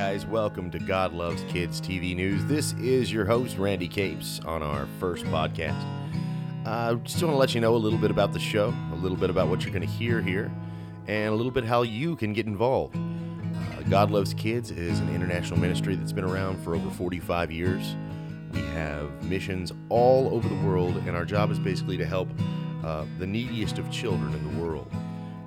guys. Welcome to God Loves Kids TV News. This is your host, Randy Capes, on our first podcast. I uh, just want to let you know a little bit about the show, a little bit about what you're going to hear here, and a little bit how you can get involved. Uh, God Loves Kids is an international ministry that's been around for over 45 years. We have missions all over the world, and our job is basically to help uh, the neediest of children in the world.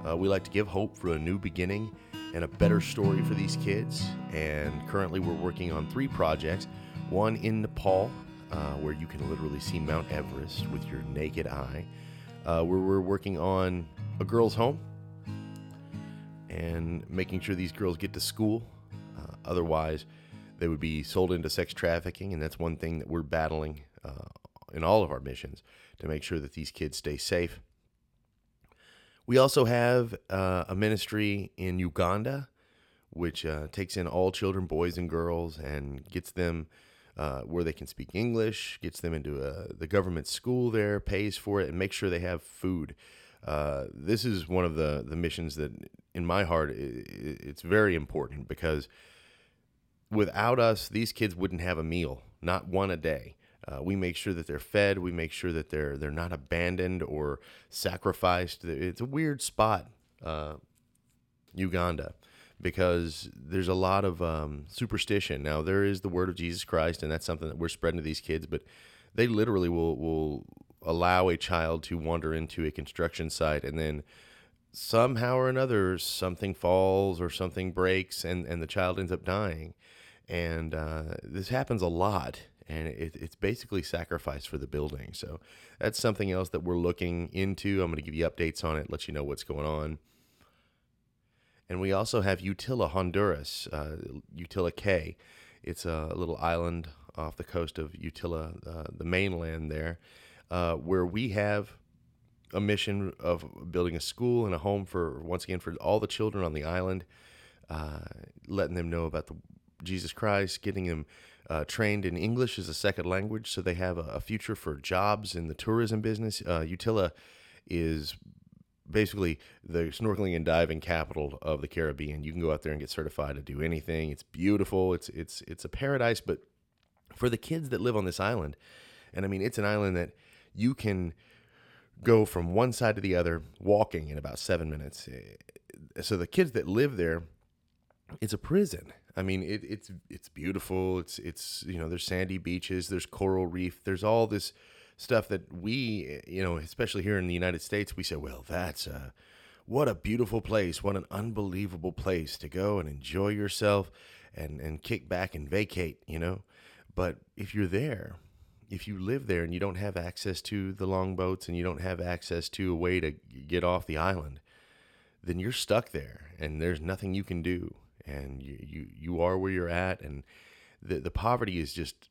Uh, we like to give hope for a new beginning and a better story for these kids. And currently, we're working on three projects one in Nepal, uh, where you can literally see Mount Everest with your naked eye, uh, where we're working on a girl's home and making sure these girls get to school. Uh, otherwise, they would be sold into sex trafficking, and that's one thing that we're battling uh, in all of our missions to make sure that these kids stay safe we also have uh, a ministry in Uganda, which uh, takes in all children, boys and girls, and gets them uh, where they can speak English, gets them into a, uh, the government school there, pays for it, and makes sure they have food. Uh, this is one of the, the missions that, in my heart, it's very important because without us, these kids wouldn't have a meal, not one a day. Uh, we make sure that they're fed. We make sure that they're they're not abandoned or sacrificed. It's a weird spot, uh, Uganda, because there's a lot of um, superstition. Now there is the word of Jesus Christ, and that's something that we're spreading to these kids. But they literally will will allow a child to wander into a construction site, and then somehow or another something falls or something breaks, and and the child ends up dying. And uh, this happens a lot and it, it's basically sacrifice for the building. So that's something else that we're looking into. I'm going to give you updates on it, let you know what's going on. And we also have Utila, Honduras, uh, Utila Cay. It's a little island off the coast of Utila, uh, the mainland there, uh, where we have a mission of building a school and a home for, once again, for all the children on the island, uh, letting them know about the Jesus Christ, getting them uh, trained in English as a second language, so they have a, a future for jobs in the tourism business. Uh, Utila is basically the snorkeling and diving capital of the Caribbean. You can go out there and get certified to do anything. It's beautiful. It's it's it's a paradise. But for the kids that live on this island, and I mean, it's an island that you can go from one side to the other walking in about seven minutes. So the kids that live there, it's a prison. I mean, it, it's it's beautiful. It's it's you know, there's sandy beaches, there's coral reef, there's all this stuff that we you know, especially here in the United States, we say, well, that's a what a beautiful place, what an unbelievable place to go and enjoy yourself and and kick back and vacate, you know. But if you're there, if you live there and you don't have access to the longboats and you don't have access to a way to get off the island, then you're stuck there and there's nothing you can do and you, you, you are where you're at. And the, the poverty is just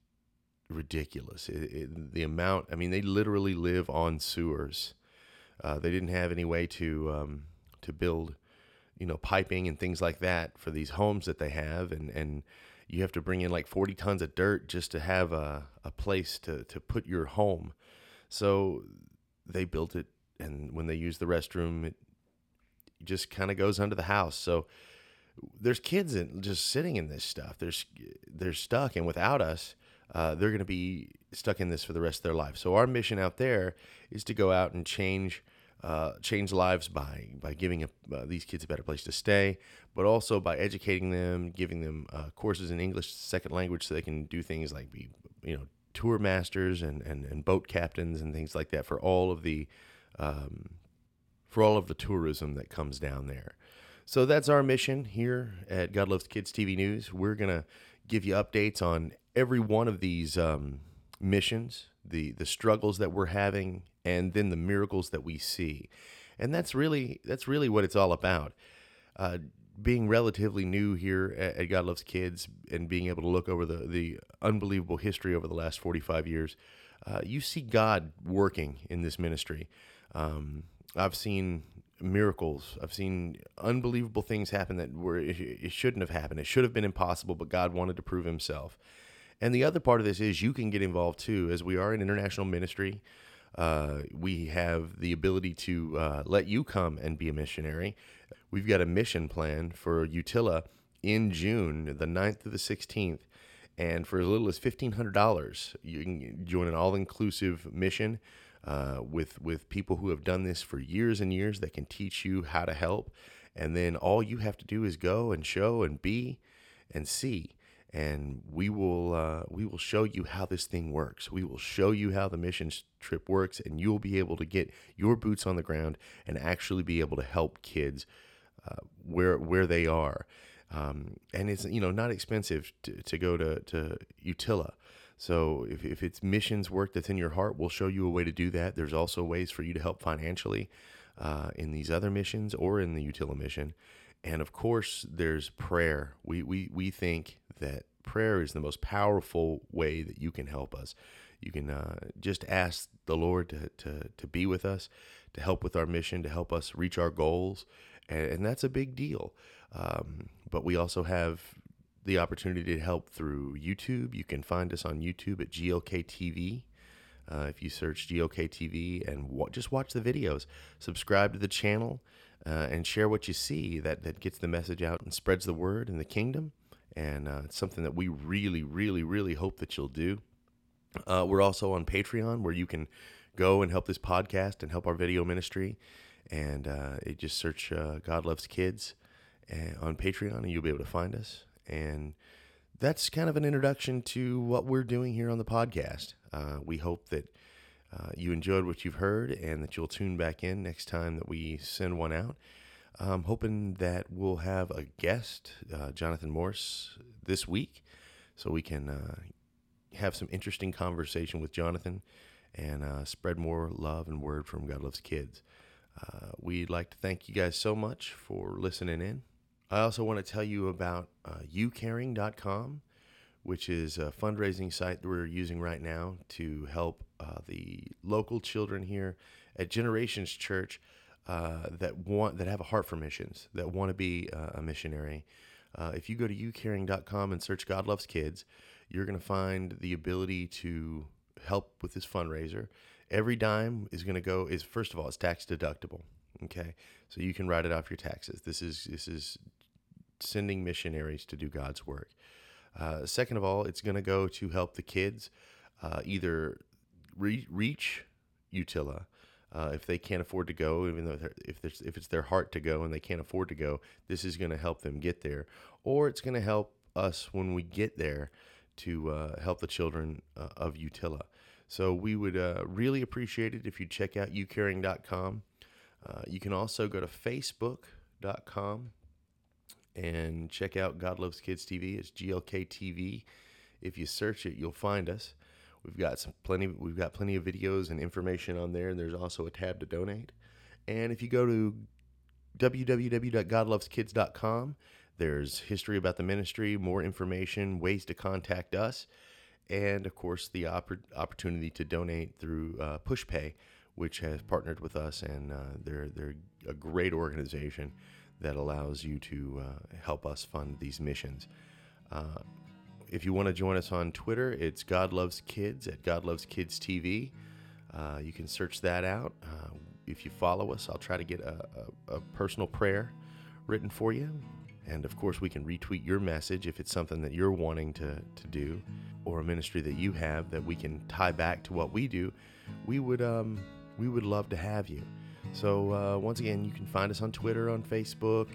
ridiculous. It, it, the amount, I mean, they literally live on sewers. Uh, they didn't have any way to, um, to build, you know, piping and things like that for these homes that they have. And, and you have to bring in like 40 tons of dirt just to have a, a place to, to put your home. So they built it. And when they use the restroom, it just kind of goes under the house. So, there's kids just sitting in this stuff. There's they're stuck, and without us, uh, they're going to be stuck in this for the rest of their life. So our mission out there is to go out and change. Uh, change lives by by giving a, uh, these kids a better place to stay, but also by educating them, giving them uh, courses in English second language, so they can do things like be you know tour masters and, and, and boat captains and things like that for all of the um, for all of the tourism that comes down there. So that's our mission here at God Loves Kids TV News. We're going to give you updates on every one of these um, missions, the the struggles that we're having, and then the miracles that we see. And that's really that's really what it's all about. Uh, being relatively new here at, God Loves Kids and being able to look over the the unbelievable history over the last 45 years, uh, you see God working in this ministry. Um, I've seen miracles. I've seen unbelievable things happen that were it shouldn't have happened. It should have been impossible, but God wanted to prove Himself. And the other part of this is you can get involved too, as we are an international ministry. Uh, we have the ability to uh, let you come and be a missionary. We've got a mission plan for Utila in June, the 9th to the 16th. And for as little as $1,500, you can join an all inclusive mission uh, with, with people who have done this for years and years that can teach you how to help. And then all you have to do is go and show and be and see and we will uh, we will show you how this thing works. We will show you how the mission trip works, and you'll be able to get your boots on the ground and actually be able to help kids uh, where where they are. Um, and it's you know not expensive to, to go to to Utila. So if, if it's missions work that's in your heart, we'll show you a way to do that. There's also ways for you to help financially uh, in these other missions or in the Utila mission. And of course, there's prayer. We, we, we think that prayer is the most powerful way that you can help us. You can uh, just ask the Lord to, to, to be with us, to help with our mission, to help us reach our goals. And, and that's a big deal. Um, but we also have the opportunity to help through YouTube. You can find us on YouTube at GLK TV. Uh, if you search GLK TV and just watch the videos, subscribe to the channel, uh, and share what you see. That that gets the message out and spreads the word in the kingdom. And uh, it's something that we really, really, really hope that you'll do. Uh, we're also on Patreon, where you can go and help this podcast and help our video ministry. And uh, just search uh, God Loves Kids uh, on Patreon, and you'll be able to find us. And that's kind of an introduction to what we're doing here on the podcast. Uh, we hope that uh, you enjoyed what you've heard and that you'll tune back in next time that we send one out. I'm hoping that we'll have a guest, uh, Jonathan Morse, this week, so we can uh, have some interesting conversation with Jonathan and uh, spread more love and word from God Loves Kids. Uh, we'd like to thank you guys so much for listening in. I also want to tell you about uh, youcaring.com, which is a fundraising site that we're using right now to help uh, the local children here at Generations Church uh, that want that have a heart for missions, that want to be uh, a missionary. Uh, if you go to youcaring.com and search God Loves Kids, you're going to find the ability to help with this fundraiser. Every dime is going to go is first of all it's tax deductible. Okay, so you can write it off your taxes. This is this is sending missionaries to do God's work. Uh, second of all, it's going to go to help the kids uh, either re- reach Utila uh, if they can't afford to go, even though if if it's their heart to go and they can't afford to go, this is going to help them get there, or it's going to help us when we get there to uh, help the children uh, of Utila. So we would uh, really appreciate it if you check out youcaring.com. Uh, you can also go to facebook.com and check out God Loves Kids TV. It's GLK TV. If you search it, you'll find us. We've got some plenty. We've got plenty of videos and information on there, and there's also a tab to donate. And if you go to www.godloveskids.com, there's history about the ministry, more information, ways to contact us, and of course the oppor- opportunity to donate through uh, PushPay, which has partnered with us, and uh, they're they're a great organization that allows you to uh, help us fund these missions. Uh, if you want to join us on Twitter, it's God Loves Kids at God Loves Kids TV. Uh, you can search that out. Uh, if you follow us, I'll try to get a, a, a, personal prayer written for you. And of course, we can retweet your message if it's something that you're wanting to, to do or a ministry that you have that we can tie back to what we do. We would, um, we would love to have you. So, uh, once again, you can find us on Twitter, on Facebook.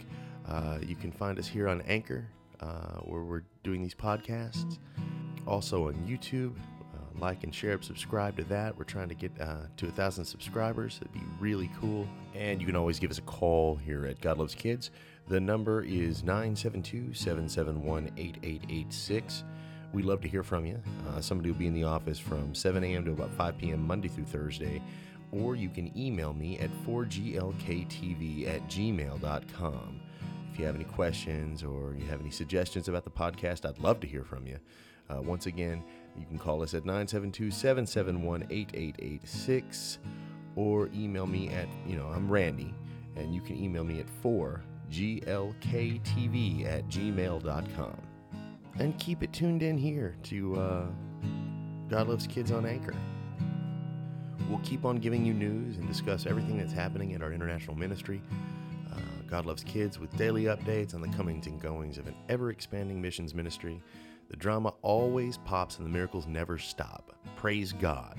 Uh, you can find us here on Anchor uh, where we're doing these podcasts. Also on YouTube, uh, like and share, subscribe to that. We're trying to get uh, to a thousand subscribers. It'd be really cool. And you can always give us a call here at God Loves Kids. The number is 972 771 8886. We'd love to hear from you. Uh, somebody will be in the office from 7 a.m. to about 5 p.m. Monday through Thursday. Or you can email me at 4glktv at gmail.com. If you have any questions or you have any suggestions about the podcast, I'd love to hear from you. Uh, once again, you can call us at 972 771 8886 or email me at, you know, I'm Randy, and you can email me at 4glktv at gmail.com. And keep it tuned in here to uh, God Loves Kids on Anchor. We'll keep on giving you news and discuss everything that's happening at our international ministry. Uh, God Loves Kids with daily updates on the comings and goings of an ever expanding missions ministry. The drama always pops and the miracles never stop. Praise God.